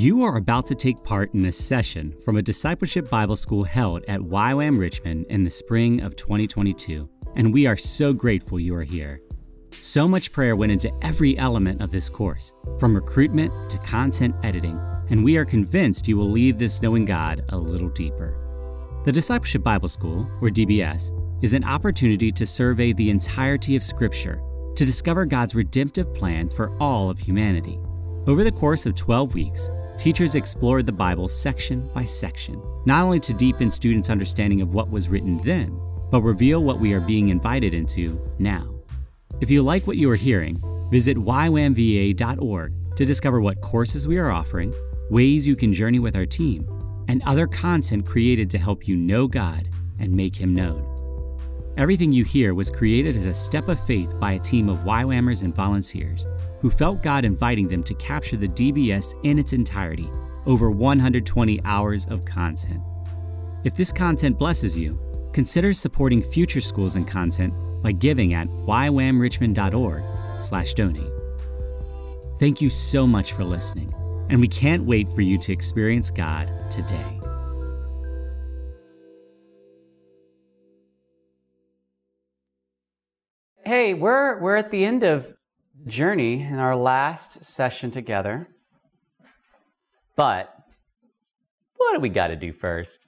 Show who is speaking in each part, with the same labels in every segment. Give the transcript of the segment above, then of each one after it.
Speaker 1: You are about to take part in a session from a discipleship Bible school held at YWAM Richmond in the spring of 2022, and we are so grateful you are here. So much prayer went into every element of this course, from recruitment to content editing, and we are convinced you will leave this knowing God a little deeper. The Discipleship Bible School, or DBS, is an opportunity to survey the entirety of Scripture to discover God's redemptive plan for all of humanity. Over the course of 12 weeks, teachers explored the Bible section by section, not only to deepen students' understanding of what was written then, but reveal what we are being invited into now. If you like what you are hearing, visit ywamva.org to discover what courses we are offering, ways you can journey with our team, and other content created to help you know God and make Him known. Everything you hear was created as a step of faith by a team of YWAMers and volunteers who felt God inviting them to capture the DBS in its entirety, over 120 hours of content. If this content blesses you, consider supporting future schools and content by giving at ywamrichmond.org/donate. Thank you so much for listening, and we can't wait for you to experience God today.
Speaker 2: Hey, we're we're at the end of journey in our last session together. But what do we got to do first?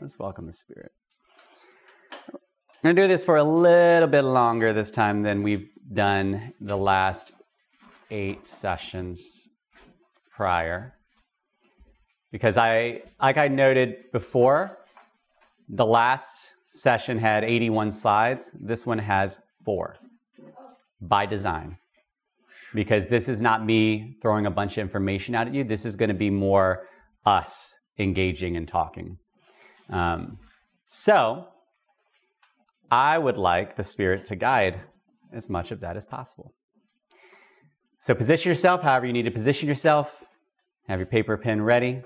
Speaker 2: Let's welcome the Spirit. I'm going to do this for a little bit longer this time than we've done the last eight sessions prior. Because I, like I noted before, the last session had 81 slides. This one has four by design because this is not me throwing a bunch of information out at you. This is going to be more us engaging and talking. Um, so, I would like the Spirit to guide as much of that as possible. So, position yourself however you need to position yourself. Have your paper pen ready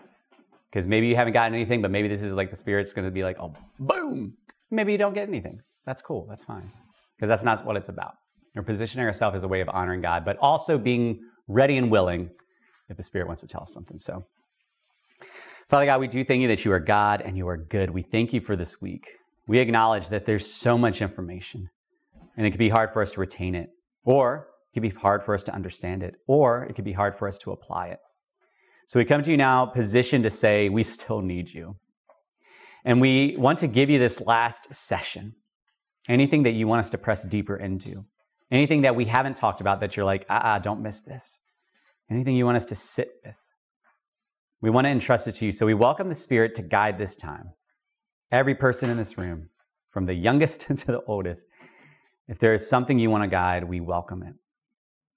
Speaker 2: because maybe you haven't gotten anything, but maybe this is like the Spirit's going to be like, oh, boom. Maybe you don't get anything. That's cool. That's fine because that's not what it's about. We're positioning ourselves as a way of honoring God, but also being ready and willing if the Spirit wants to tell us something. So, Father God, we do thank you that you are God and you are good. We thank you for this week. We acknowledge that there's so much information and it can be hard for us to retain it, or it can be hard for us to understand it, or it can be hard for us to apply it. So we come to you now positioned to say, we still need you. And we want to give you this last session. Anything that you want us to press deeper into. Anything that we haven't talked about that you're like, ah, don't miss this. Anything you want us to sit with. We want to entrust it to you. So we welcome the Spirit to guide this time. Every person in this room, from the youngest to the oldest, if there is something you want to guide, we welcome it.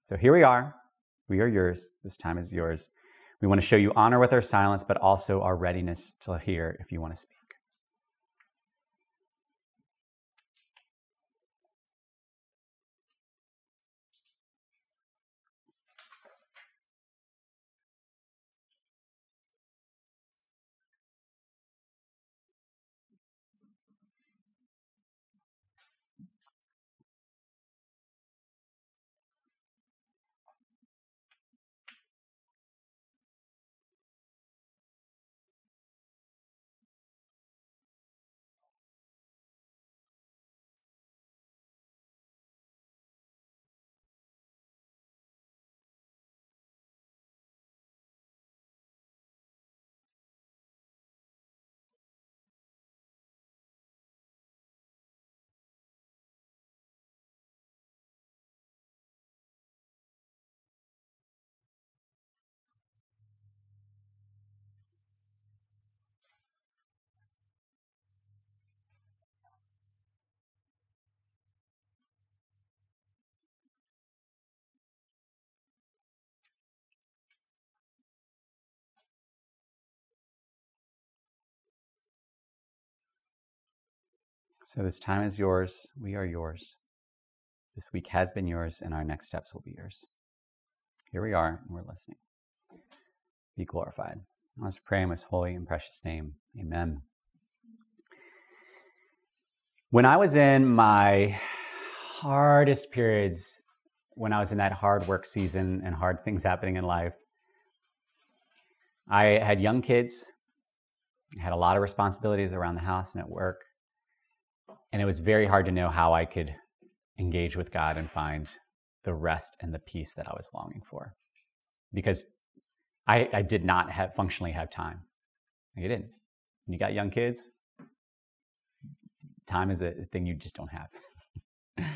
Speaker 2: So here we are. We are yours. This time is yours. We want to show you honor with our silence, but also our readiness to hear if you want to speak. So this time is yours. We are yours. This week has been yours, and our next steps will be yours. Here we are, and we're listening. Be glorified. Let's pray in His holy and precious name. Amen. When I was in my hardest periods, when I was in that hard work season and hard things happening in life, I had young kids, I had a lot of responsibilities around the house and at work, and it was very hard to know how I could engage with God and find the rest and the peace that I was longing for. Because I, I did not have functionally have time. I didn't. When you got young kids, time is a thing you just don't have.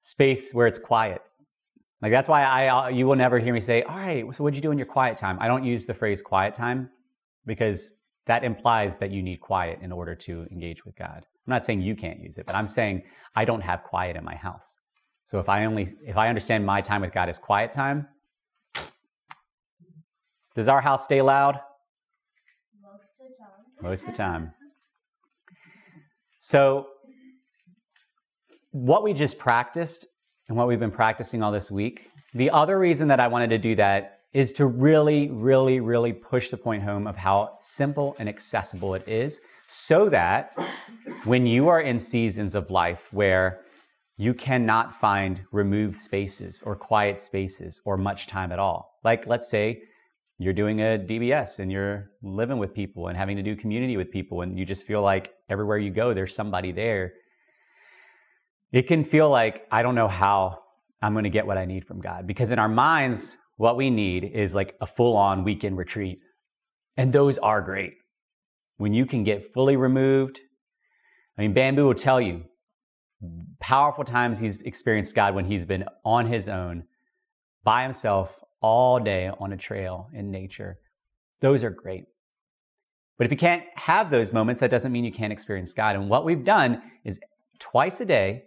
Speaker 2: Space where it's quiet. Like that's why I you will never hear me say, "All right, so what'd you do in your quiet time?" I don't use the phrase quiet time because that implies that you need quiet in order to engage with God. I'm not saying you can't use it, but I'm saying I don't have quiet in my house. So if I only if I understand my time with God is quiet time, does our house stay loud?
Speaker 3: Most of the time.
Speaker 2: Most of the time. So what we just practiced and what we've been practicing all this week, the other reason that I wanted to do that is to really, really, really push the point home of how simple and accessible it is so that when you are in seasons of life where you cannot find removed spaces or quiet spaces or much time at all, like let's say you're doing a DBS and you're living with people and having to do community with people, and you just feel like everywhere you go, there's somebody there. It can feel like I don't know how I'm going to get what I need from God because in our minds, what we need is like a full on weekend retreat. And those are great. When you can get fully removed, I mean, Bamboo will tell you powerful times he's experienced God when he's been on his own by himself all day on a trail in nature. Those are great. But if you can't have those moments, that doesn't mean you can't experience God. And what we've done is twice a day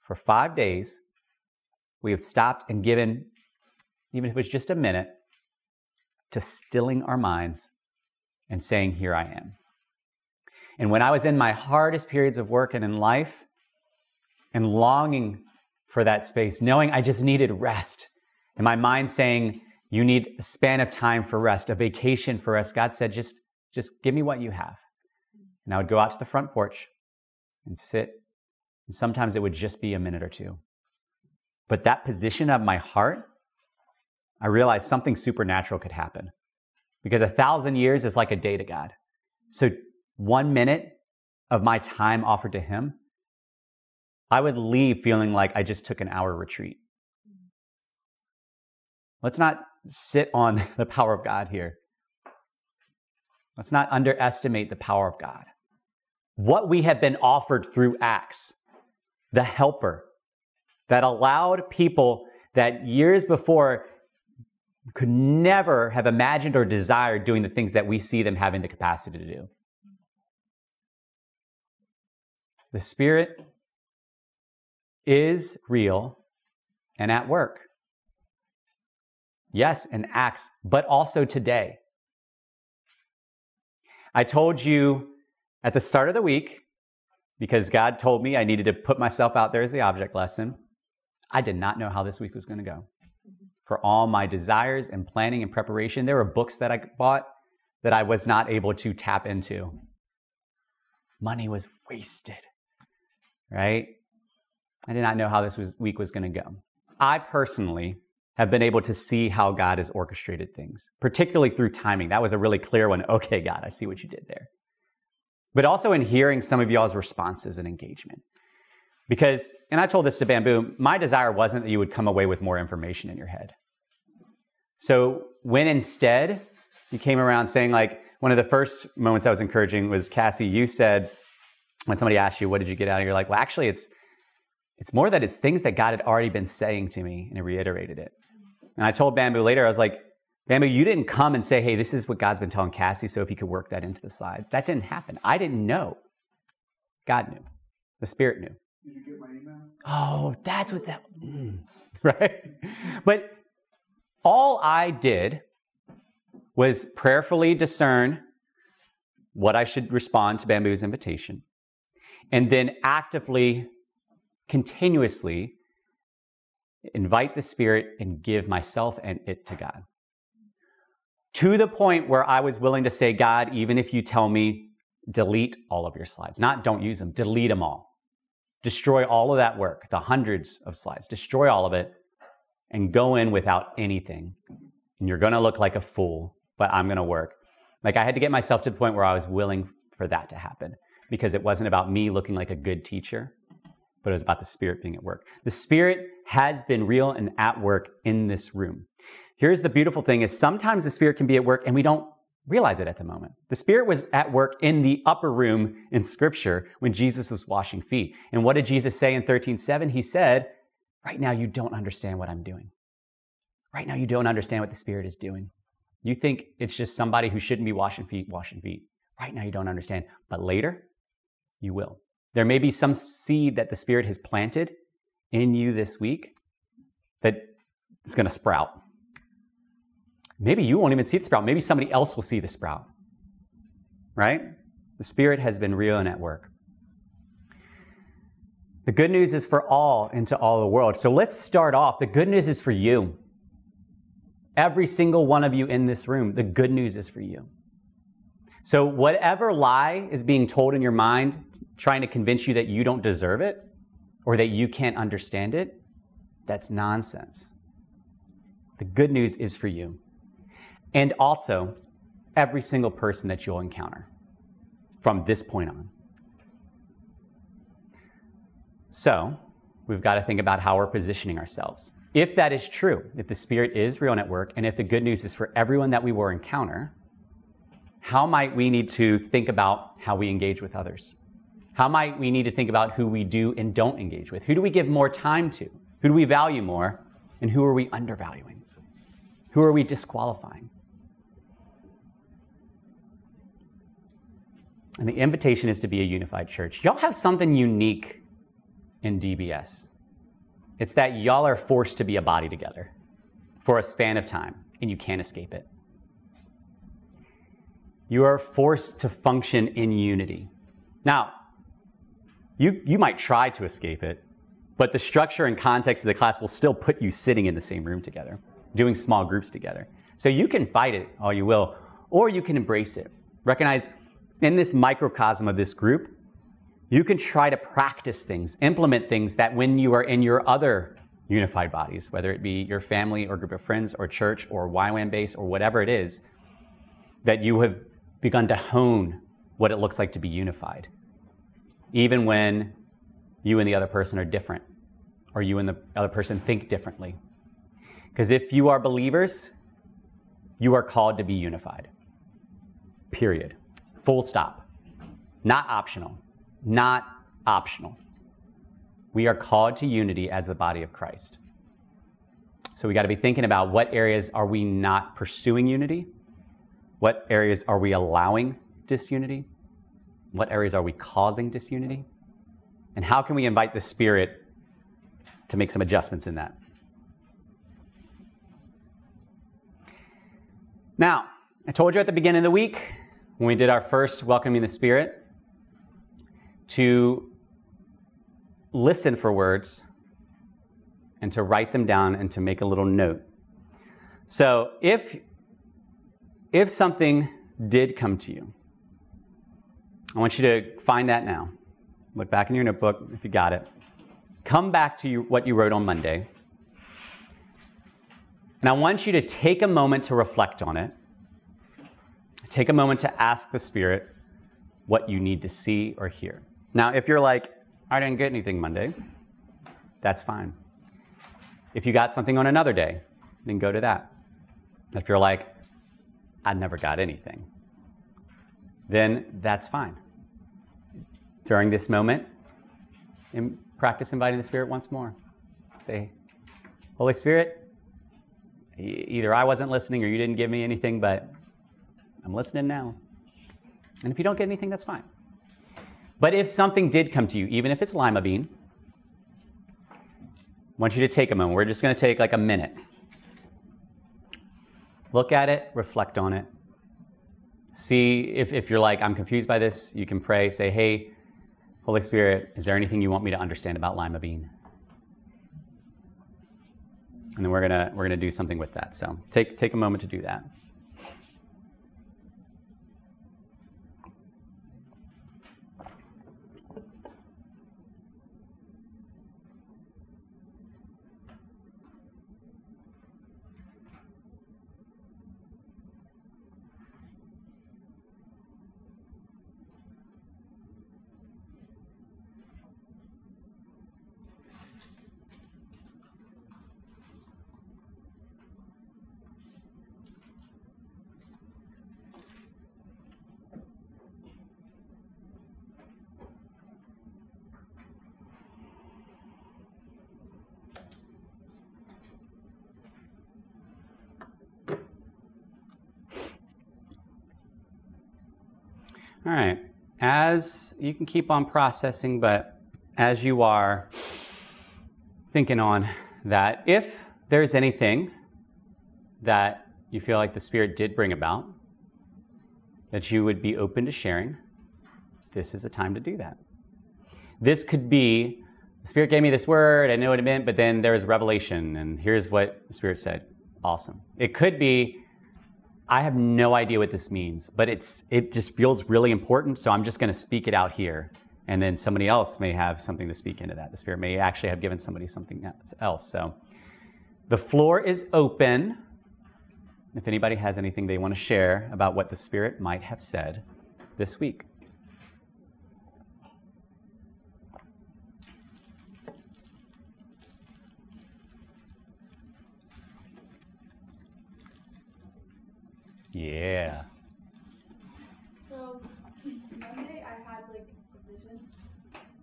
Speaker 2: for five days, we have stopped and given even if it's just a minute, to stilling our minds and saying, Here I am. And when I was in my hardest periods of work and in life, and longing for that space, knowing I just needed rest, and my mind saying, You need a span of time for rest, a vacation for rest, God said, Just, just give me what you have. And I would go out to the front porch and sit. And sometimes it would just be a minute or two. But that position of my heart I realized something supernatural could happen because a thousand years is like a day to God. So one minute of my time offered to Him, I would leave feeling like I just took an hour retreat. Let's not sit on the power of God here. Let's not underestimate the power of God. What we have been offered through Acts, the helper that allowed people that years before could never have imagined or desired doing the things that we see them having the capacity to do. The Spirit is real and at work. Yes, in Acts, but also today. I told you at the start of the week, because God told me I needed to put myself out there as the object lesson, I did not know how this week was going to go for all my desires and planning and preparation. There were books that I bought that I was not able to tap into. Money was wasted, right? I did not know how this was, week was going to go. I personally have been able to see how God has orchestrated things, particularly through timing. That was a really clear one. Okay, God, I see what you did there. But also in hearing some of y'all's responses and engagement. Because, and I told this to Bamboo, my desire wasn't that you would come away with more information in your head. So when instead you came around saying, like, one of the first moments I was encouraging was Cassie, you said, when somebody asked you, what did you get out of it? You're like, well, actually, it's, it's more that it's things that God had already been saying to me, and he reiterated it. And I told Bamboo later, I was like, Bamboo, you didn't come and say, hey, this is what God's been telling Cassie, so if you could work that into the slides. That didn't happen. I didn't know. God knew. The Spirit knew.
Speaker 4: Did you get my email?
Speaker 2: Oh, that's what that, mm, right? But all I did was prayerfully discern what I should respond to Bamboo's invitation, and then actively, continuously invite the Spirit and give myself and it to God. To the point where I was willing to say, God, even if you tell me, delete all of your slides, not don't use them, delete them all. Destroy all of that work, the hundreds of slides, destroy all of it and go in without anything. And you're going to look like a fool, but I'm going to work. Like I had to get myself to the point where I was willing for that to happen because it wasn't about me looking like a good teacher, but it was about the Spirit being at work. The Spirit has been real and at work in this room. Here's the beautiful thing is sometimes the Spirit can be at work and we don't realize it at the moment. The Spirit was at work in the upper room in Scripture when Jesus was washing feet. And what did Jesus say in 13:7? He said, Right now you don't understand what I'm doing. Right now you don't understand what the Spirit is doing. You think it's just somebody who shouldn't be washing feet, washing feet. Right now you don't understand, but later you will. There may be some seed that the Spirit has planted in you this week that is going to sprout. Maybe you won't even see it sprout. Maybe somebody else will see the sprout. Right? The Spirit has been real and at work. The good news is for all into all the world. So let's start off. The good news is for you. Every single one of you in this room, the good news is for you. So, whatever lie is being told in your mind, trying to convince you that you don't deserve it or that you can't understand it, that's nonsense. The good news is for you. And also, every single person that you'll encounter from this point on. So, we've got to think about how we're positioning ourselves. If that is true, if the Spirit is real network, and if the good news is for everyone that we will encounter, how might we need to think about how we engage with others? How might we need to think about who we do and don't engage with? Who do we give more time to? Who do we value more? And who are we undervaluing? Who are we disqualifying? And the invitation is to be a unified church. Y'all have something unique in DBS. It's that y'all are forced to be a body together for a span of time, and you can't escape it. You are forced to function in unity. Now, you, you might try to escape it, but the structure and context of the class will still put you sitting in the same room together, doing small groups together. So you can fight it all you will, or you can embrace it. Recognize in this microcosm of this group, you can try to practice things, implement things that when you are in your other unified bodies, whether it be your family or group of friends or church or YWAM base or whatever it is, that you have begun to hone what it looks like to be unified. Even when you and the other person are different, or you and the other person think differently. Because if you are believers, you are called to be unified. Period. Full stop. Not optional not optional. We are called to unity as the body of Christ. So we got to be thinking about what areas are we not pursuing unity? What areas are we allowing disunity? What areas are we causing disunity? And how can we invite the Spirit to make some adjustments in that? Now, I told you at the beginning of the week when we did our first Welcoming the Spirit to listen for words and to write them down and to make a little note. So if if something did come to you, I want you to find that now. Look back in your notebook if you got it. Come back to you, what you wrote on Monday. And I want you to take a moment to reflect on it. Take a moment to ask the Spirit what you need to see or hear. Now, if you're like, I didn't get anything Monday, that's fine. If you got something on another day, then go to that. If you're like, I never got anything, then that's fine. During this moment, practice inviting the Spirit once more. Say, Holy Spirit, either I wasn't listening or you didn't give me anything, but I'm listening now. And if you don't get anything, that's fine. But if something did come to you, even if it's lima bean, I want you to take a moment. We're just going to take like a minute. Look at it, reflect on it. See if, if you're like, I'm confused by this, you can pray, say, Hey, Holy Spirit, is there anything you want me to understand about lima bean? And then we're gonna we're gonna do something with that. So take take a moment to do that. All right. As you can keep on processing, but as you are thinking on that, if there's anything that you feel like the Spirit did bring about, that you would be open to sharing, this is a time to do that. This could be the Spirit gave me this word, I know what it meant, but then there was revelation, and here's what the Spirit said. Awesome. It could be, I have no idea what this means, but it's it just feels really important, so I'm just going to speak it out here. And then somebody else may have something to speak into that. The Spirit may actually have given somebody something else. So the floor is open. If anybody has anything they want to share about what the Spirit might have said this week. Yeah.
Speaker 4: So Monday I had like a vision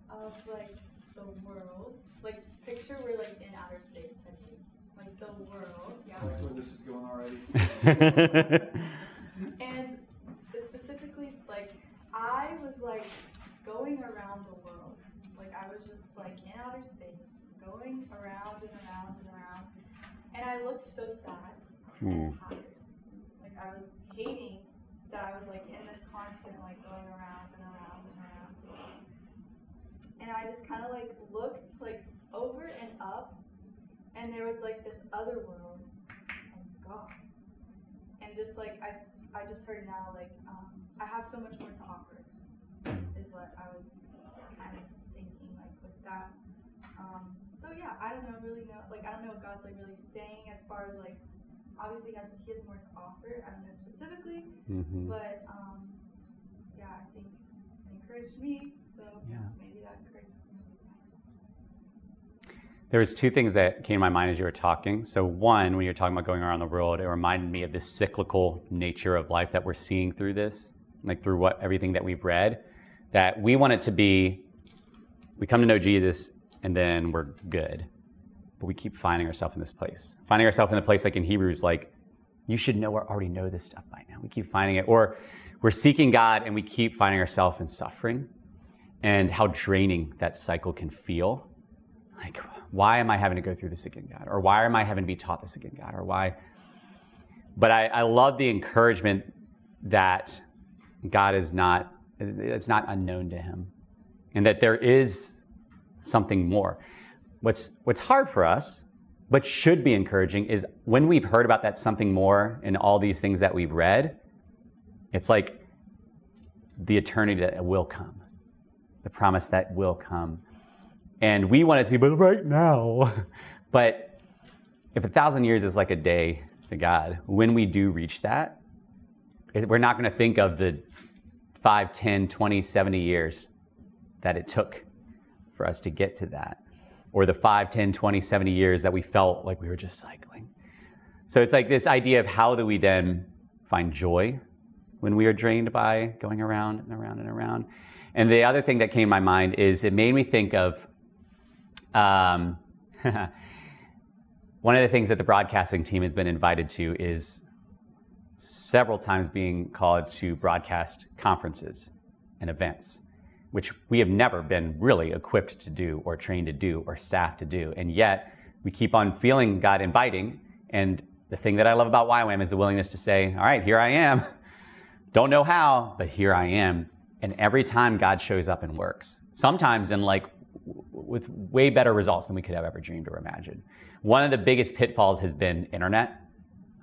Speaker 4: of like the world, like picture we're like in outer space type thing, like the world. Yeah.
Speaker 5: Hopefully this is going already.
Speaker 4: and specifically, like I was like going around the world, like I was just like in outer space, going around and around and around, and I looked so sad and hmm. tired. I was hating that I was like in this constant like going around and around and around. And I just kind of like looked like over and up, and there was like this other world, and God. And just like I, I just heard now like um, I have so much more to offer, is what I was kind of thinking like with that. Um, so yeah, I don't know really know like I don't know what God's like really saying as far as like obviously he has he has more to offer. I don't know specifically,
Speaker 2: Mhm.
Speaker 4: but um, yeah, I think it encouraged me. So
Speaker 2: Yeah.
Speaker 4: maybe that encouraged some of you guys.
Speaker 2: There was two things that came to my mind as you were talking. So one, when you're talking about going around the world, it reminded me of this cyclical nature of life that we're seeing through this, like through what everything that we've read. That we want it to be, we come to know Jesus and then we're good. But we keep finding ourselves in this place. Finding ourselves in the place like in Hebrews, like, you should know or already know this stuff by now. We keep finding it. Or we're seeking God and we keep finding ourselves in suffering and how draining that cycle can feel like why am i having to go through this again god or why am i having to be taught this again god or why but i, I love the encouragement that god is not it's not unknown to him and that there is something more what's what's hard for us but should be encouraging is when we've heard about that something more in all these things that we've read it's like the eternity that will come the promise that will come and we want it to be, but right now. But if a thousand years is like a day to God, when we do reach that, we're not going to think of the 5, 10, 20, 70 years that it took for us to get to that, or the 5, 10, 20, 70 years that we felt like we were just cycling. So it's like this idea of how do we then find joy when we are drained by going around and around and around. And the other thing that came to my mind is it made me think of um, one of the things that the broadcasting team has been invited to is several times being called to broadcast conferences and events, which we have never been really equipped to do or trained to do or staffed to do. And yet we keep on feeling God inviting. And the thing that I love about YWAM is the willingness to say, all right, here I am. Don't know how, but here I am. And every time God shows up and works, sometimes in like with way better results than we could have ever dreamed or imagined. One of the biggest pitfalls has been internet.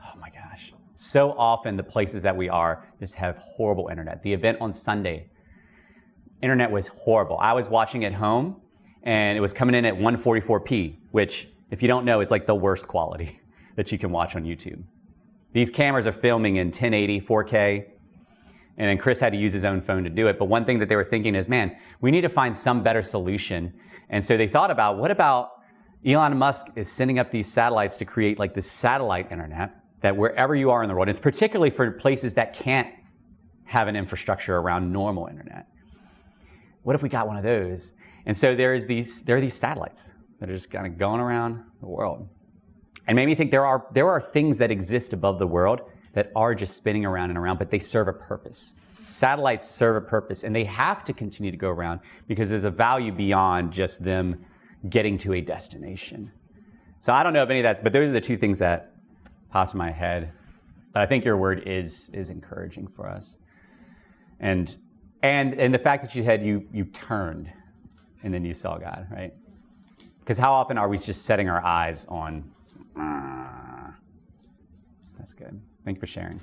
Speaker 2: Oh my gosh. So often the places that we are just have horrible internet. The event on Sunday, internet was horrible. I was watching at home and it was coming in at 144p, which if you don't know is like the worst quality that you can watch on YouTube. These cameras are filming in 1080, 4K, and then Chris had to use his own phone to do it. But one thing that they were thinking is, man, we need to find some better solution. And so they thought about what about Elon Musk is sending up these satellites to create like this satellite internet that wherever you are in the world, it's particularly for places that can't have an infrastructure around normal internet. What if we got one of those? And so there is these there are these satellites that are just kind of going around the world. And made me think there are there are things that exist above the world that are just spinning around and around, but they serve a purpose. Satellites serve a purpose and they have to continue to go around because there's a value beyond just them getting to a destination. So I don't know if any of that's, but those are the two things that popped in my head. But I think your word is is encouraging for us. And and and the fact that you said you you turned and then you saw God, right? Because how often are we just setting our eyes on "Ah." that's good. Thank you for sharing.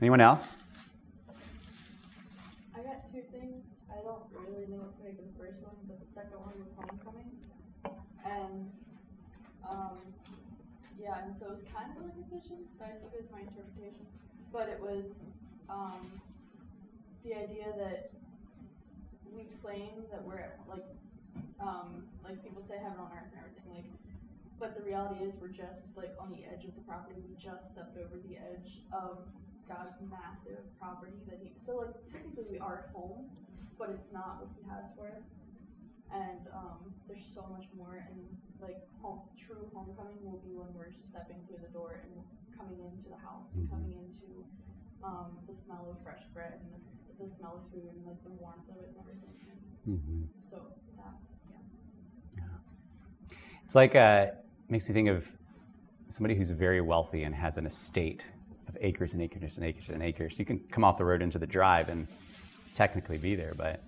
Speaker 2: Anyone else?
Speaker 6: I got two things. I don't really know what to make of the first one, but the second one was homecoming. And um yeah, and so it was kind of like a vision, but I think it was my interpretation. But it was um the idea that we claim that we're like um like people say heaven on earth and everything, like but the reality is we're just like on the edge of the property. We just stepped over the edge of God's massive property that he so like technically we are at home, but it's not what he has for us. And um, there's so much more and like home, true homecoming will be when we're just stepping through the door and coming into the house and coming into um, the smell of fresh bread and the, the smell of food and like the warmth of it and everything.
Speaker 2: Mm-hmm.
Speaker 6: So that
Speaker 2: It's like uh, makes me think of somebody who's very wealthy and has an estate of acres and acres and acres and acres. You can come off the road into the drive and technically be there, but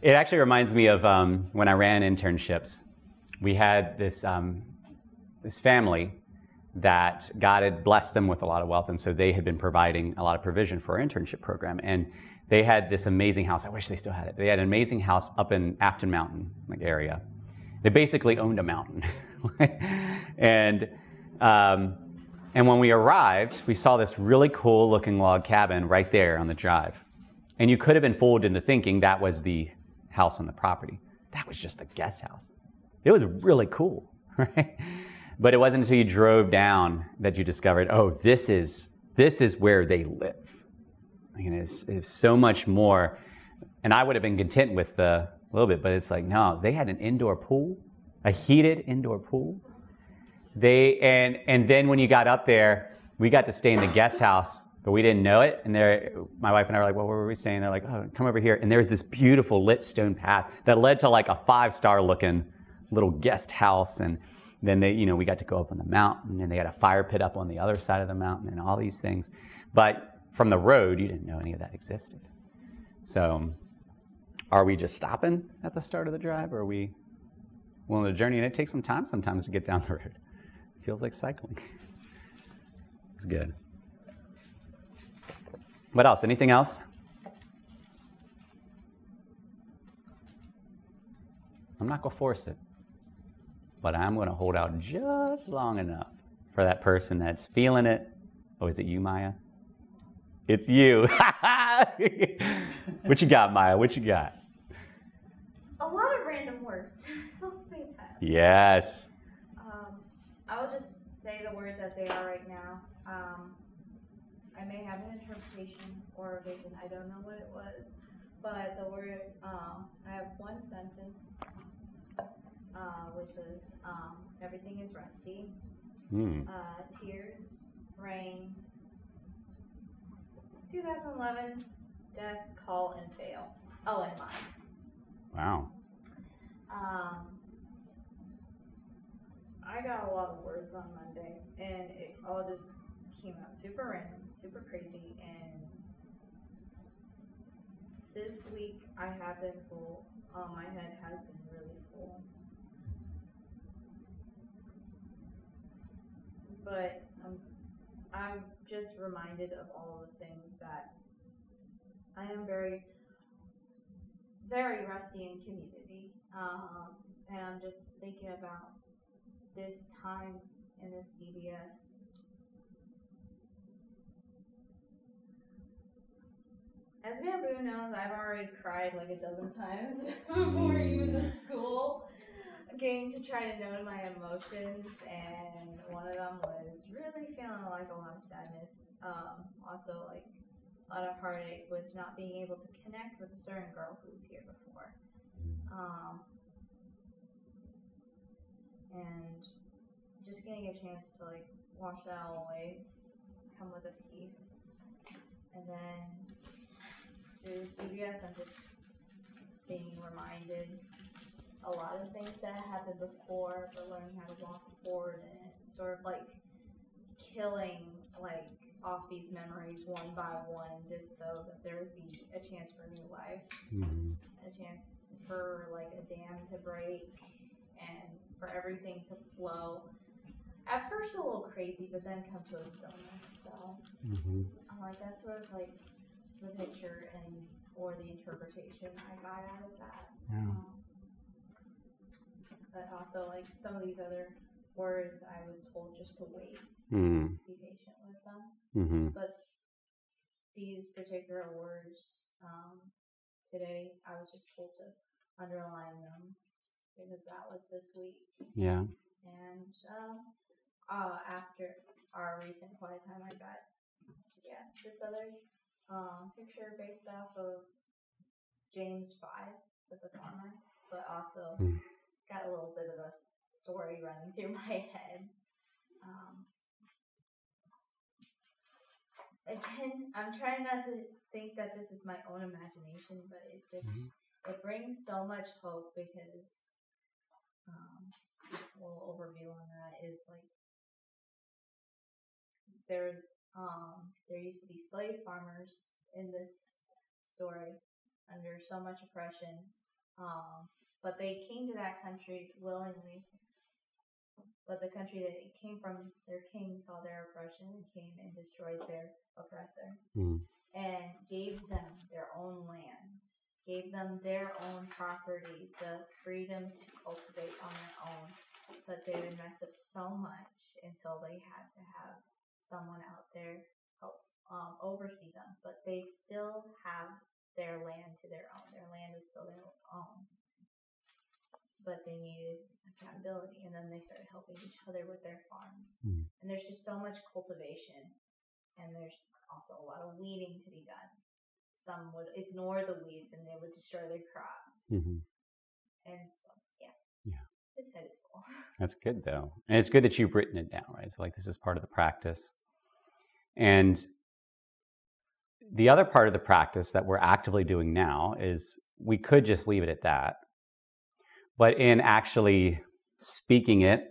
Speaker 2: it actually reminds me of um, when I ran internships. We had this um, this family that God had blessed them with a lot of wealth, and so they had been providing a lot of provision for our internship program. And they had this amazing house. I wish they still had it. They had an amazing house up in Afton Mountain like area. They basically owned a mountain, and um, and when we arrived, we saw this really cool looking log cabin right there on the drive. And you could have been fooled into thinking that was the house on the property. That was just the guest house. It was really cool, right? But it wasn't until you drove down that you discovered, oh, this is this is where they live. I mean, it's, it's so much more. And I would have been content with the little bit, but it's like, no, they had an indoor pool, a heated indoor pool. They and and then when you got up there, we got to stay in the guest house, but we didn't know it. And there, my wife and I were like, "Well, where were we staying?" They're like, "Oh, come over here." And there's this beautiful lit stone path that led to like a five star looking little guest house. And then they, you know, we got to go up on the mountain, and they had a fire pit up on the other side of the mountain, and all these things. But from the road, you didn't know any of that existed. So, are we just stopping at the start of the drive, or are we willing to journey? And it takes some time sometimes to get down the road. Feels like cycling. it's good. What else? Anything else? I'm not going to force it, but I'm going to hold out just long enough for that person that's feeling it. Oh, is it you, Maya? It's you. what you got, Maya? What you got?
Speaker 3: A lot of random words. I'll say that.
Speaker 2: Yes.
Speaker 3: Um, I will just say the words as they are right now. Um, I may have an interpretation or a vision. I don't know what it was, but the word. Um, I have one sentence, uh, which was um, everything is rusty.
Speaker 2: Hmm.
Speaker 3: Uh, tears, rain. 2011, death, call, and fail. Oh, and mind.
Speaker 2: Wow.
Speaker 3: Um, I got a lot of words on Monday, and it all just came out super random, super crazy, and this week I have been full. Um, my head has been really full. But um, I'm just reminded of all the things that I am very very rusty in community. Um, and I'm just thinking about this time in this DBS. As Bamboo knows, I've already cried like a dozen times before even the school game to try to know my emotions, and one of them was really feeling like a lot of sadness. Um, also, like a lot of heartache with not being able to connect with a certain girl who was here before. Um, and just getting a chance to like wash that all away, come with a peace, and then through DBS, I'm just being reminded a lot of things that happened before, but learning how to walk forward and sort of like killing like off these memories one by one, just so that there would be a chance for new life,
Speaker 2: Mhm.
Speaker 3: a chance for like a dam to break, and for everything to flow. At first, a little crazy, but then come to a stillness. So,
Speaker 2: Mhm.
Speaker 3: I'm like, that's sort of like the picture and or the interpretation I got out of that.
Speaker 2: Yeah.
Speaker 3: Um, but also, like some of these other words, I was told just to wait,
Speaker 2: Mm.
Speaker 3: be patient with them.
Speaker 2: Mhm.
Speaker 3: But these particular words um, today, I was just told to underline them because that was this week.
Speaker 2: Yeah.
Speaker 3: And um, uh, after our recent quiet time, I got yeah this other um, picture based off of James five with the farmer, but also
Speaker 2: Hmm.
Speaker 3: Got a little bit of a story running through my head. Um, again, I'm trying not to think that this is my own imagination, but it just
Speaker 2: Mhm.
Speaker 3: it brings so much hope because um, a little overview on that is like there's um there used to be slave farmers in this story under so much oppression um but they came to that country willingly but the country that it came from their king saw their oppression and came and destroyed their oppressor
Speaker 2: Mm.
Speaker 3: and gave them their own land, gave them their own property, the freedom to cultivate on their own. But they would mess up so much until they had to have someone out there help um, oversee them. But they still have their land to their own. Their land is still their own. But they needed accountability, and then they started helping each other with their farms.
Speaker 2: Mm.
Speaker 3: And there's just so much cultivation and there's also a lot of weeding to be done. Some would ignore the weeds and they would destroy their crop.
Speaker 2: Mhm.
Speaker 3: And so, yeah.
Speaker 2: Yeah.
Speaker 3: His head is full.
Speaker 2: That's good though. And it's good that you've written it down, right? So like this is part of the practice. And the other part of the practice that we're actively doing now is we could just leave it at that. But in actually speaking it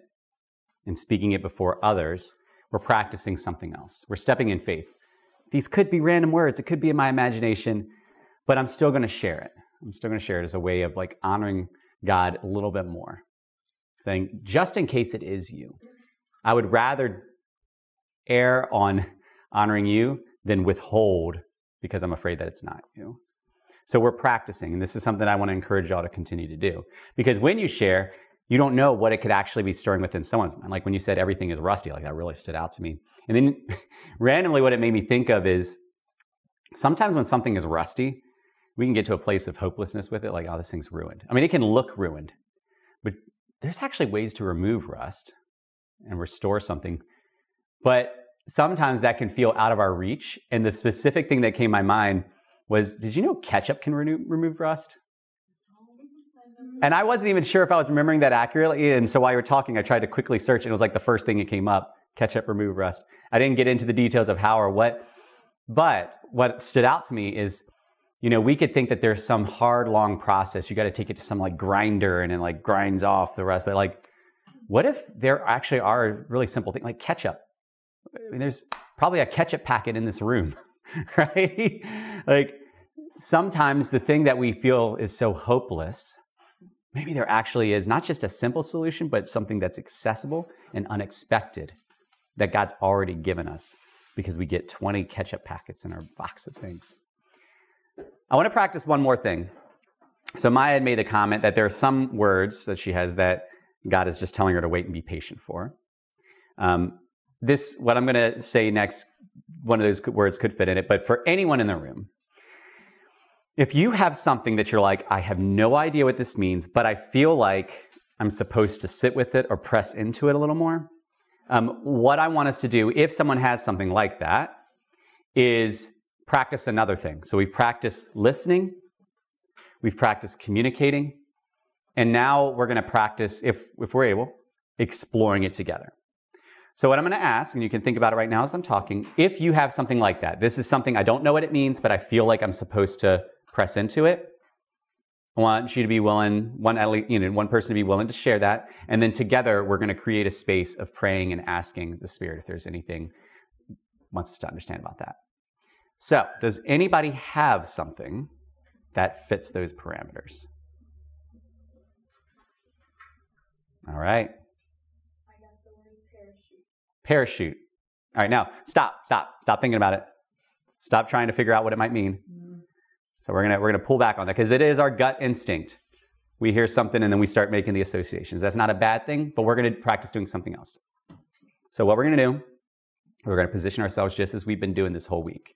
Speaker 2: and speaking it before others, we're practicing something else. We're stepping in faith. These could be random words, it could be in my imagination, but I'm still going to share it. I'm still going to share it as a way of like honoring God a little bit more saying, just in case it is you, I would rather err on honoring you than withhold because I'm afraid that it's not you. So we're practicing, and this is something I want to encourage y'all to continue to do. Because when you share, you don't know what it could actually be stirring within someone's mind. Like when you said everything is rusty, like that really stood out to me. And then randomly, what it made me think of is sometimes when something is rusty, we can get to a place of hopelessness with it, like, oh, this thing's ruined. I mean, it can look ruined, but there's actually ways to remove rust and restore something. But sometimes that can feel out of our reach. And the specific thing that came to my mind was did you know ketchup can reno- remove rust? And I wasn't even sure if I was remembering that accurately. And so while you were talking, I tried to quickly search, and it was like the first thing that came up ketchup remove rust. I didn't get into the details of how or what. But what stood out to me is you know, we could think that there's some hard, long process. You got to take it to some like grinder and it like grinds off the rest. But like, what if there actually are really simple things like ketchup? I mean, there's probably a ketchup packet in this room, right? like, sometimes the thing that we feel is so hopeless, maybe there actually is not just a simple solution, but something that's accessible and unexpected that God's already given us because we get 20 ketchup packets in our box of things. I want to practice one more thing. So Maya had made the comment that there are some words that she has that God is just telling her to wait and be patient for. Um, this, what I'm going to say next, one of those words could fit in it, but for anyone in the room, if you have something that you're like, I have no idea what this means, but I feel like I'm supposed to sit with it or press into it a little more, um, what I want us to do, if someone has something like that, is practice another thing. So we've practiced listening, we've practiced communicating, and now we're going to practice, if, if we're able, exploring it together. So, what I'm going to ask, and you can think about it right now as I'm talking, if you have something like that, this is something I don't know what it means, but I feel like I'm supposed to press into it. I want you to be willing, one at least, you know, one person to be willing to share that, and then together we're going to create a space of praying and asking the Spirit if there's anything wants us to understand about that. So, does anybody have something that fits those parameters? All right.
Speaker 4: I got the word parachute.
Speaker 2: Parachute. All right, now stop, stop, stop thinking about it. Stop trying to figure out what it might mean. So we're gonna we're gonna pull back on that because it is our gut instinct. We hear something and then we start making the associations. That's not a bad thing, but we're gonna practice doing something else. So what we're gonna do, we're gonna position ourselves just as we've been doing this whole week,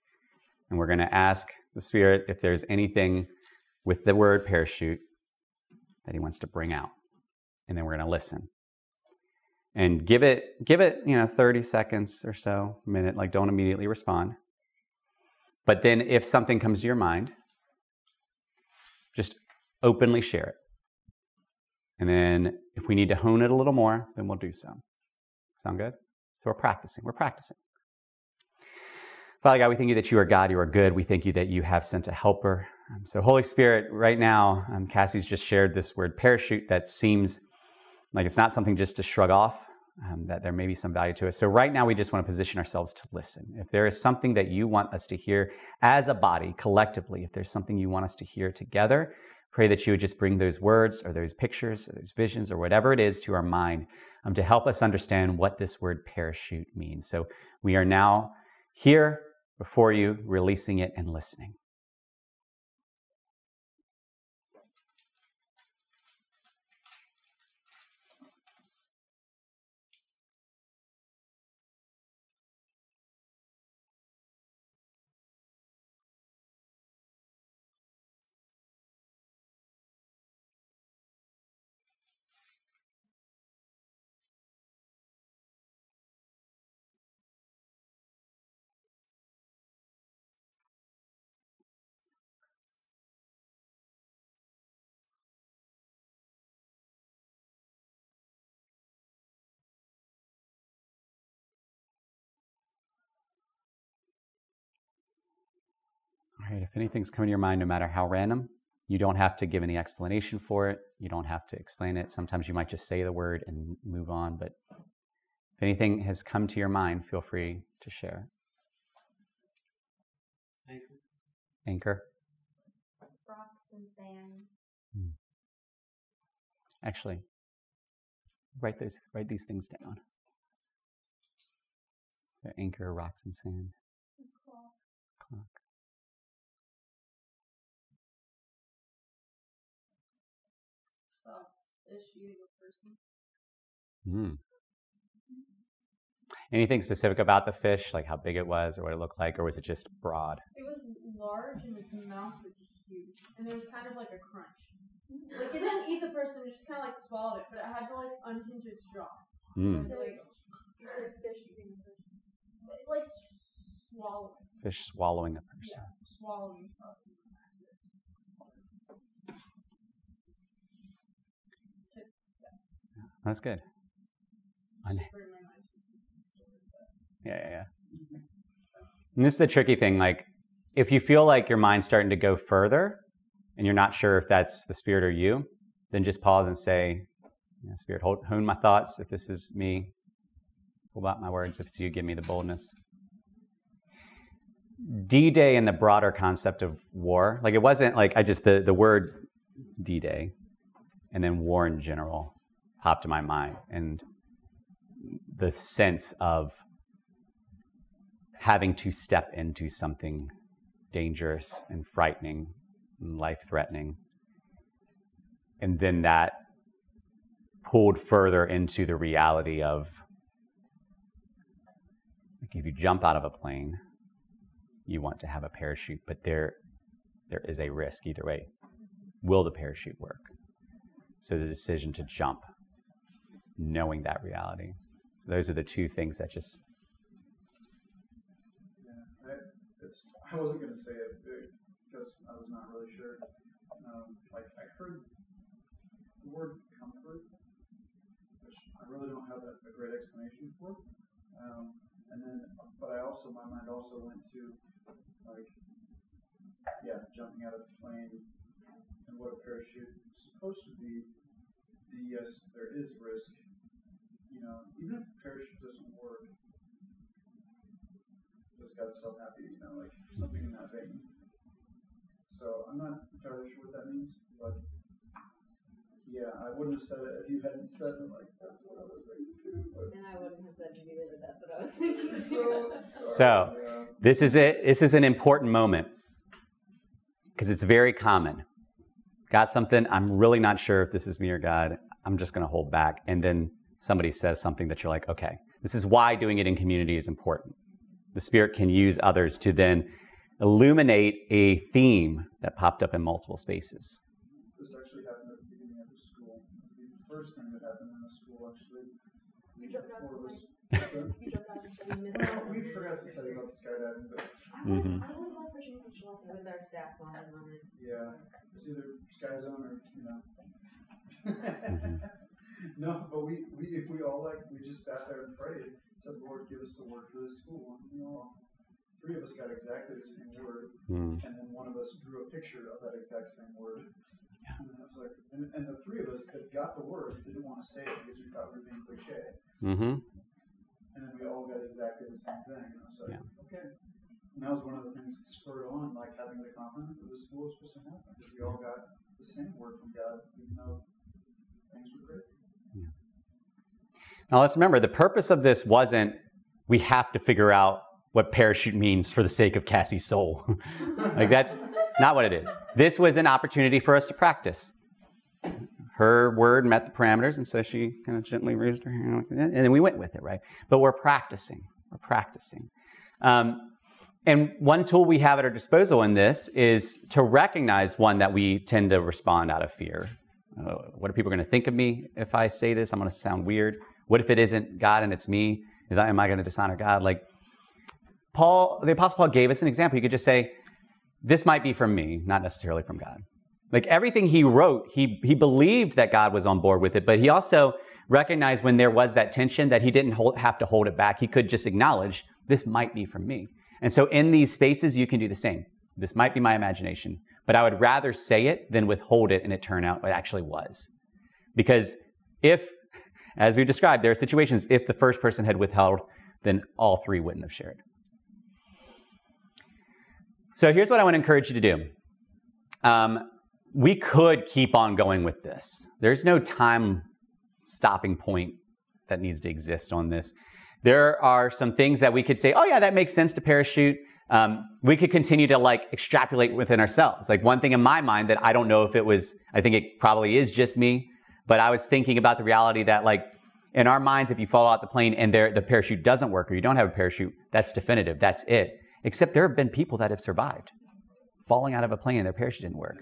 Speaker 2: and we're gonna ask the Spirit if there's anything with the word parachute that He wants to bring out, and then we're gonna listen and give it give it you know 30 seconds or so a minute like don't immediately respond but then if something comes to your mind openly share it. And then if we need to hone it a little more then we'll do so sound good? So we're practicing we're practicing. Father god we thank you that you are god you are good. We thank you that you have sent a helper. Um, so holy spirit right now um, cassie's just shared this word parachute that seems like it's not something just to shrug off, um, that there may be some value to it. So, right now, we just want to position ourselves to listen. If there is something that you want us to hear as a body, collectively, if there's something you want us to hear together, pray that you would just bring those words or those pictures or those visions or whatever it is to our mind um, to help us understand what this word parachute means. So, we are now here before you, releasing it and listening. Right, if anything's coming to your mind, no matter how random, you don't have to give any explanation for it. You don't have to explain it. Sometimes you might just say the word and move on. But if anything has come to your mind, feel free to share. Anchor. Anchor.
Speaker 3: Rocks and sand. Hmm.
Speaker 2: Actually, write those. Write these things down. So anchor, rocks, and sand.
Speaker 4: Fish eating a person.
Speaker 2: Mm. Anything specific about the fish, like how big it was, or what it looked like, or was it just broad?
Speaker 6: It was large and its mouth was huge, and there was kind of like a crunch. Like it didn't eat the person; it just kind of like swallowed it, but it had to like unhinge its jaw.
Speaker 2: Mm.
Speaker 6: So, like,
Speaker 4: said fish eating a
Speaker 6: it, like
Speaker 2: Fish swallowing a person.
Speaker 6: yeah, swallowing.
Speaker 2: Oh, that's good. Un-
Speaker 6: Where my mind was stored, but-
Speaker 2: Yeah, yeah, yeah. And this is the tricky thing. Like, if you feel like your mind's starting to go further and you're not sure if that's the spirit or you, then just pause and say, know, Spirit, hold, hone my thoughts. If this is me, pull out my words. If it's you, give me the boldness. D Day and the broader concept of war, like, it wasn't like I just, the, the word D Day and then war in general popped to my mind. And the sense of having to step into something dangerous and frightening and life threatening. And then that pulled further into the reality of like if you jump out of a plane, you want to have a parachute, but there there is a risk either way. Will the parachute work? So the decision to jump, knowing that reality. So those are the two things that just
Speaker 5: Yeah, I, I wasn't going to say it because I was not really sure. Um, like I heard the word comfort, which I really don't have a, a great explanation for. Um, and then, but I also, my mind also went to, like, yeah, jumping out of a plane and what a parachute is supposed to be. The yes, there is risk. You know, even if the parachute doesn't work, does God still happy? you? You know, like something in that vein. So I'm not entirely sure what that means, but yeah, I wouldn't have said it if you hadn't said it. Like that's what I was thinking too. But
Speaker 3: And I wouldn't have said it either, but that's what I was thinking too.
Speaker 5: so,
Speaker 2: So-
Speaker 5: yeah.
Speaker 2: This is it. This is an important moment because it's very common. Got something? I'm really not sure if this is me or God. I'm just going to hold back. And then somebody says something that you're like, okay, this is why doing it in community is important. The Spirit can use others to then illuminate a theme that popped up in multiple spaces.
Speaker 5: This actually happened at the beginning of the school. The first thing that happened in the school actually.
Speaker 6: You jumped out of
Speaker 5: before
Speaker 6: the
Speaker 5: was-
Speaker 6: plane.
Speaker 5: what's that?
Speaker 6: You jumped out of the plane.
Speaker 3: You missed
Speaker 5: Well,
Speaker 3: that.
Speaker 5: we forgot to tell you about the skydiving, but
Speaker 6: I want,
Speaker 2: Mhm.
Speaker 6: I want to go fishing with you.
Speaker 3: That was our staff bonding moment.
Speaker 5: yeah, it's either Sky Zone or you know.
Speaker 2: Mhm.
Speaker 5: no, but we, we we all like we just sat there and prayed. Said, Lord, give us the word for this school. And, you know, three of us got exactly the same word,
Speaker 2: Mm.
Speaker 5: and then one of us drew a picture of that exact same word. And I was like, and, and the three of us that got the word didn't want to say it because we thought we were being cliche.
Speaker 2: Mm-hmm.
Speaker 5: And then we all got exactly the same thing. And I was like,
Speaker 2: Yeah.
Speaker 5: okay. And that was one of the things that spurred on, like having the confidence that the school was supposed to happen because we all got the same word from God, even though things were crazy.
Speaker 2: Now let's remember the purpose of this wasn't we have to figure out what parachute means for the sake of Cassie's soul. like that's not what it is. This was an opportunity for us to practice. Her word met the parameters, and so she kind of gently raised her hand, like and then we went with it, right? But we're practicing. We're practicing. Um, and one tool we have at our disposal in this is to recognize one that we tend to respond out of fear. Uh, what are people going to think of me if I say this? I'm going to sound weird. What if it isn't God and it's me? Is I, am I going to dishonor God? Like Paul, the Apostle Paul gave us an example. You could just say, "This might be from me, not necessarily from God." Like everything he wrote, he he believed that God was on board with it, but he also recognized when there was that tension that he didn't hold, have to hold it back. He could just acknowledge, "This might be from me." And so in these spaces, you can do the same. This might be my imagination, but I would rather say it than withhold it and it turn out it actually was. Because if, as we've described, there are situations if the first person had withheld, then all three wouldn't have shared. So here's what I want to encourage you to do. Um, we could keep on going with this. There's no time stopping point that needs to exist on this. There are some things that we could say, oh, yeah, that makes sense to parachute. Um, we could continue to like extrapolate within ourselves. Like one thing in my mind that I don't know if it was, I think it probably is just me, but I was thinking about the reality that like in our minds, if you fall out the plane and there, the parachute doesn't work or you don't have a parachute, that's definitive. That's it. Except there have been people that have survived falling out of a plane and their parachute didn't work.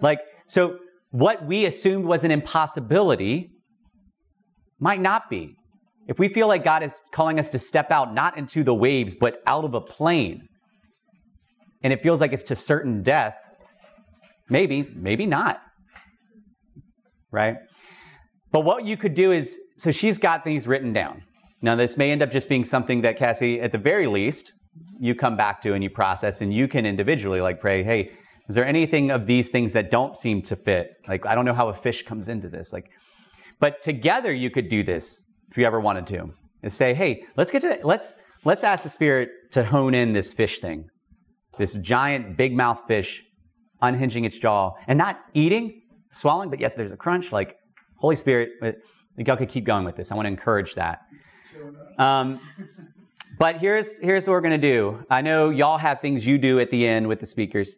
Speaker 2: Like, so what we assumed was an impossibility might not be. If we feel like God is calling us to step out, not into the waves, but out of a plane, and it feels like it's to certain death, maybe, maybe not. Right? But what you could do is so she's got these written down. Now, this may end up just being something that Cassie, at the very least, you come back to and you process, and you can individually like pray, hey, is there anything of these things that don't seem to fit? Like, I don't know how a fish comes into this. Like, but together you could do this if you ever wanted to. Is say, hey, let's get to let's let's ask the Spirit to hone in this fish thing, this giant big mouth fish, unhinging its jaw and not eating, swallowing, but yet there's a crunch. Like, Holy Spirit, I y'all could keep going with this. I want to encourage that. Um, but here's here's what we're gonna do. I know y'all have things you do at the end with the speakers,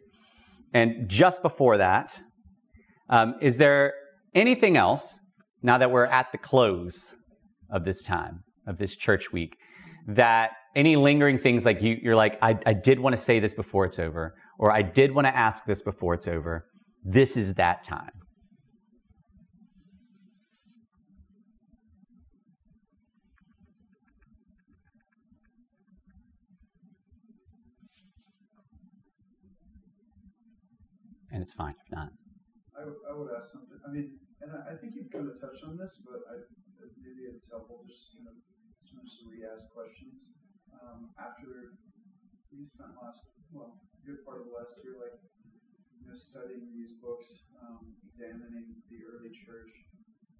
Speaker 2: and just before that, um, is there anything else now that we're at the close of this time of this church week that any lingering things like you, you're like I, I did want to say this before it's over, or I did want to ask this before it's over. This is that time. And it's fine if not.
Speaker 5: I, would- I would ask something. I mean, and I, I think you've kind of touched on this, but I, maybe it's helpful just kind of to re-ask questions. Um, after you spent last, well, good part of the last year, like, you know, studying these books, um, examining the early church,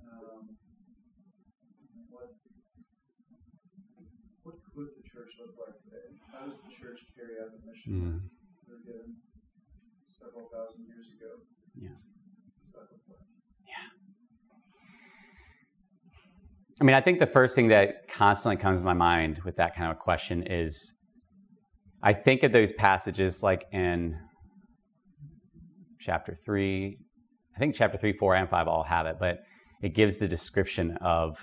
Speaker 5: um, what what could the church look like today? How does the church carry out the mission
Speaker 2: Mm.
Speaker 5: we were given several thousand years ago?
Speaker 2: Yeah.
Speaker 5: Does that look like?
Speaker 2: I mean, I think the first thing that constantly comes to my mind with that kind of a question is I think of those passages like in chapter 3. I think chapter 3, 4, and 5 all have it, but it gives the description of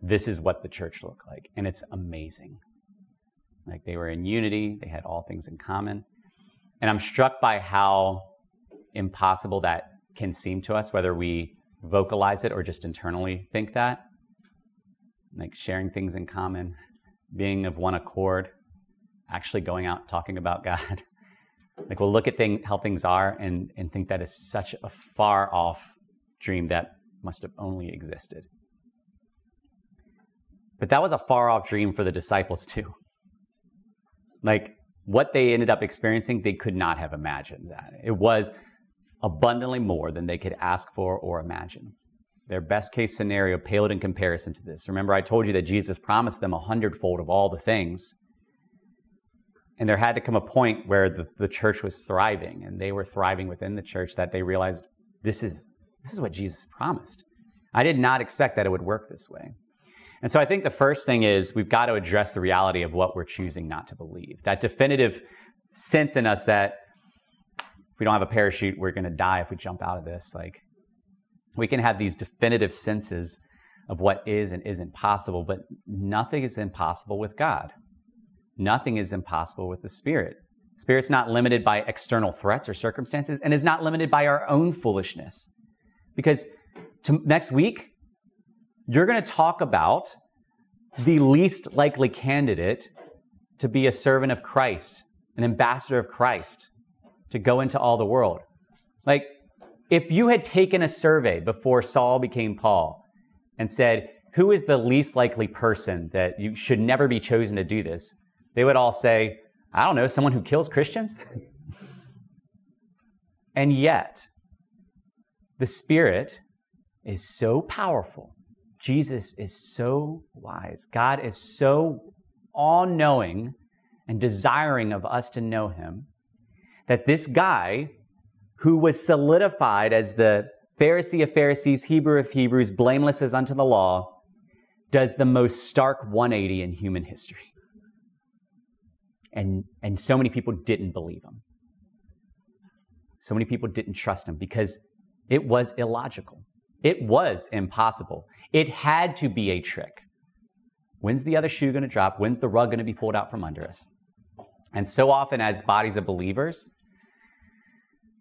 Speaker 2: this is what the church looked like. And it's amazing. Like they were in unity, they had all things in common. And I'm struck by how impossible that can seem to us, whether we vocalize it or just internally think that like sharing things in common, being of one accord, actually going out talking about God. like we'll look at thing, how things are and, and think that is such a far off dream that must have only existed. But that was a far off dream for the disciples too. Like what they ended up experiencing, they could not have imagined that. It was abundantly more than they could ask for or imagine. Their best case scenario paled in comparison to this. Remember, I told you that Jesus promised them a hundredfold of all the things. And there had to come a point where the, the church was thriving and they were thriving within the church that they realized this is, this is what Jesus promised. I did not expect that it would work this way. And so I think the first thing is we've got to address the reality of what we're choosing not to believe. That definitive sense in us that if we don't have a parachute, we're going to die if we jump out of this. Like, we can have these definitive senses of what is and isn't possible, but nothing is impossible with God. Nothing is impossible with the Spirit. Spirit's not limited by external threats or circumstances and is not limited by our own foolishness. Because to, next week, you're going to talk about the least likely candidate to be a servant of Christ, an ambassador of Christ, to go into all the world. Like, if you had taken a survey before Saul became Paul and said, Who is the least likely person that you should never be chosen to do this? They would all say, I don't know, someone who kills Christians? and yet, the Spirit is so powerful. Jesus is so wise. God is so all knowing and desiring of us to know Him that this guy who was solidified as the Pharisee of Pharisees, Hebrew of Hebrews, blameless as unto the law, does the most stark 180 in human history. And, and so many people didn't believe him. So many people didn't trust him because it was illogical. It was impossible. It had to be a trick. When's the other shoe going to drop? When's the rug going to be pulled out from under us? And so often, as bodies of believers,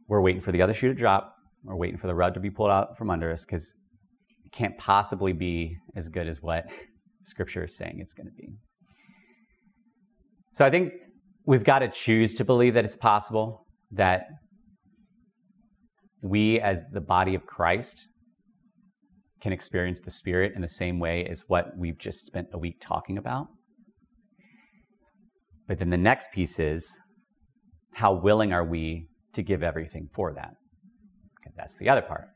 Speaker 2: we're waiting for the other shoe to drop. We're waiting for the rug to be pulled out from under us because it can't possibly be as good as what Scripture is saying it's going to be. So I think we've got to choose to believe that it's possible that we, as the body of Christ, can experience the Spirit in the same way as what we've just spent a week talking about. But then the next piece is how willing are we to give everything for that? Because that's the other part.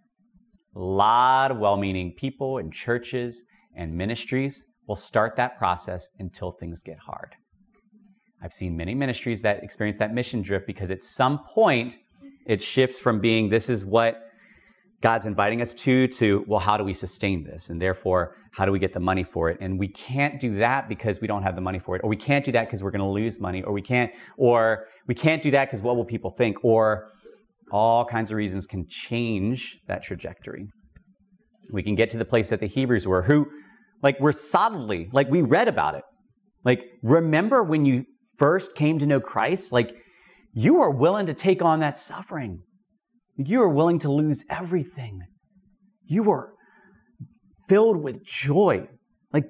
Speaker 2: A lot of well meaning people and churches and ministries will start that process until things get hard. I've seen many ministries that experience that mission drift because at some point it shifts from being this is what God's inviting us to to well how do we sustain this and therefore how do we get the money for it and we can't do that because we don't have the money for it or we can't do that because we're going to lose money or we can't or we can't do that because what will people think or all kinds of reasons can change that trajectory. We can get to the place that the Hebrews were who like were solidly like we read about it. Like remember when you first came to know Christ like you were willing to take on that suffering. You were willing to lose everything. You were filled with joy. Like,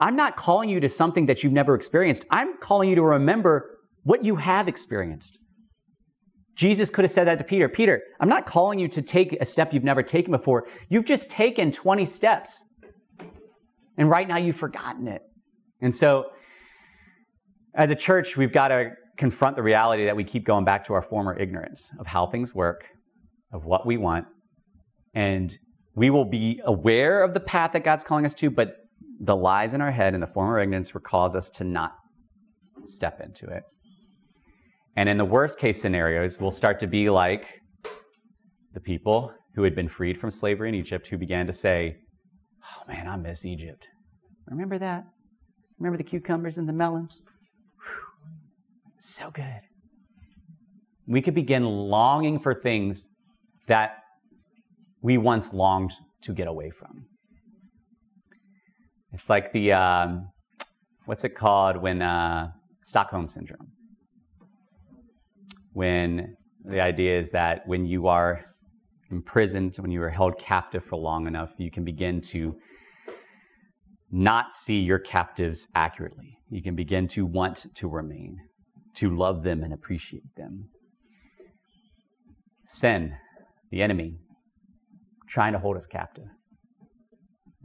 Speaker 2: I'm not calling you to something that you've never experienced. I'm calling you to remember what you have experienced. Jesus could have said that to Peter Peter, I'm not calling you to take a step you've never taken before. You've just taken 20 steps. And right now you've forgotten it. And so, as a church, we've got to confront the reality that we keep going back to our former ignorance of how things work, of what we want, and we will be aware of the path that God's calling us to, but the lies in our head and the former ignorance will cause us to not step into it. And in the worst case scenarios, we'll start to be like the people who had been freed from slavery in Egypt who began to say, Oh man, I miss Egypt. Remember that? Remember the cucumbers and the melons? Whew. So good. We could begin longing for things that we once longed to get away from. It's like the, um, what's it called when, uh, Stockholm Syndrome. When the idea is that when you are imprisoned, when you are held captive for long enough, you can begin to not see your captives accurately. You can begin to want to remain, to love them and appreciate them. Sin, the enemy, trying to hold us captive.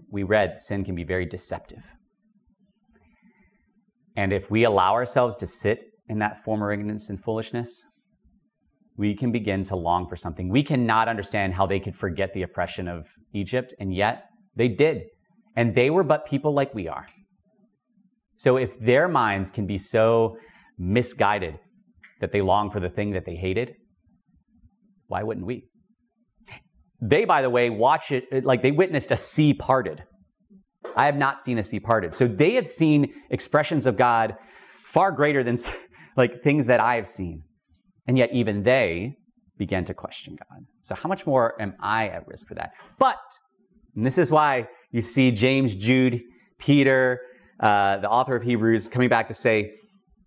Speaker 2: We read sin can be very deceptive. And if we allow ourselves to sit in that former ignorance and foolishness, we can begin to long for something. We cannot understand how they could forget the oppression of Egypt, and yet they did. And they were but people like we are. So if their minds can be so misguided that they long for the thing that they hated, why wouldn't we? They, by the way, watch it like they witnessed a sea parted. I have not seen a sea parted. So they have seen expressions of God far greater than like things that I have seen. And yet even they began to question God. So how much more am I at risk for that? But, and this is why you see James, Jude, Peter, uh, the author of Hebrews coming back to say,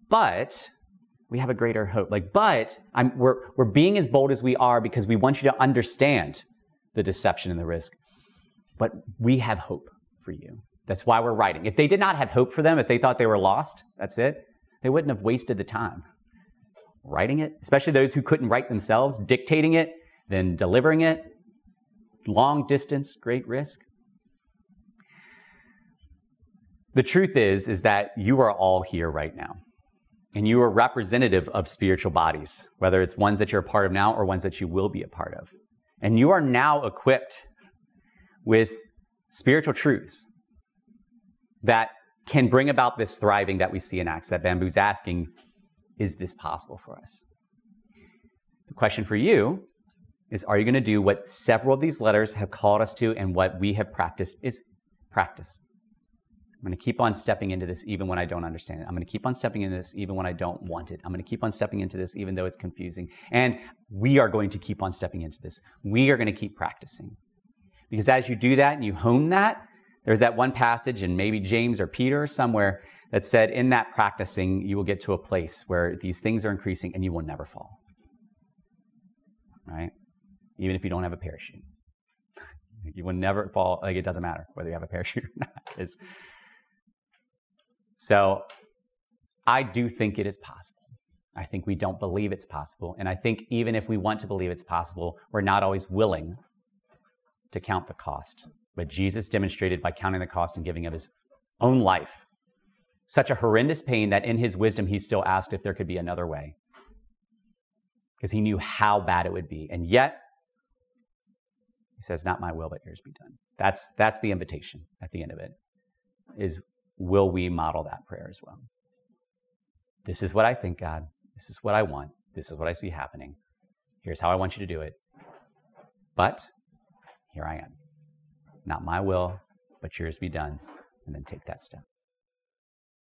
Speaker 2: but we have a greater hope. Like, but I'm, we're, we're being as bold as we are because we want you to understand the deception and the risk. But we have hope for you. That's why we're writing. If they did not have hope for them, if they thought they were lost, that's it, they wouldn't have wasted the time writing it, especially those who couldn't write themselves, dictating it, then delivering it. Long distance, great risk. The truth is, is that you are all here right now. And you are representative of spiritual bodies, whether it's ones that you're a part of now or ones that you will be a part of. And you are now equipped with spiritual truths that can bring about this thriving that we see in Acts, that Bamboo's asking, is this possible for us? The question for you is Are you going to do what several of these letters have called us to and what we have practiced is practice? I'm going to keep on stepping into this even when I don't understand it. I'm going to keep on stepping into this even when I don't want it. I'm going to keep on stepping into this even though it's confusing. And we are going to keep on stepping into this. We are going to keep practicing. Because as you do that and you hone that, there's that one passage in maybe James or Peter or somewhere that said, in that practicing, you will get to a place where these things are increasing and you will never fall. Right? Even if you don't have a parachute. you will never fall. Like, it doesn't matter whether you have a parachute or not. So I do think it is possible. I think we don't believe it's possible. And I think even if we want to believe it's possible, we're not always willing to count the cost. But Jesus demonstrated by counting the cost and giving of his own life such a horrendous pain that in his wisdom he still asked if there could be another way. Because he knew how bad it would be. And yet, he says, Not my will, but yours be done. That's, that's the invitation at the end of it. Is will we model that prayer as well? This is what I think, God. This is what I want. This is what I see happening. Here's how I want you to do it. But here I am. Not my will, but yours be done. And then take that step.